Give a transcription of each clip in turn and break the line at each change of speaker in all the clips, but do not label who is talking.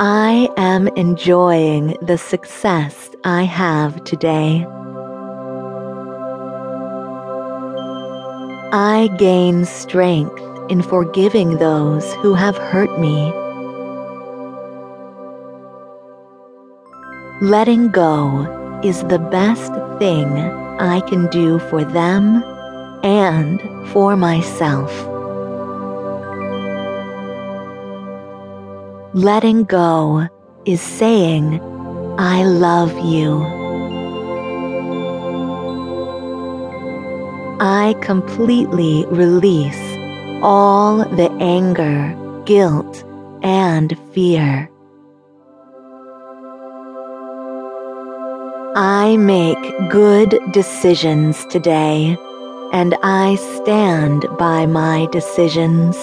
I am enjoying the success I have today. I gain strength in forgiving those who have hurt me. Letting go is the best thing I can do for them and for myself. Letting go is saying, I love you. I completely release all the anger, guilt, and fear. I make good decisions today, and I stand by my decisions.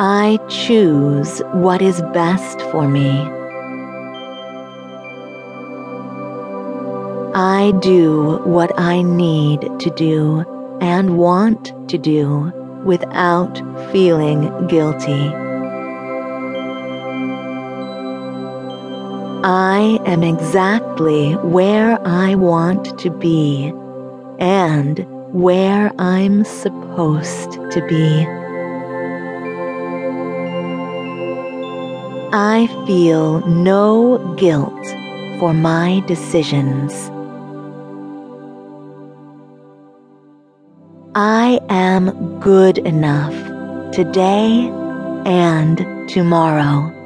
I choose what is best for me. I do what I need to do and want to do without feeling guilty. I am exactly where I want to be and where I'm supposed to be. I feel no guilt for my decisions. I am good enough today and tomorrow.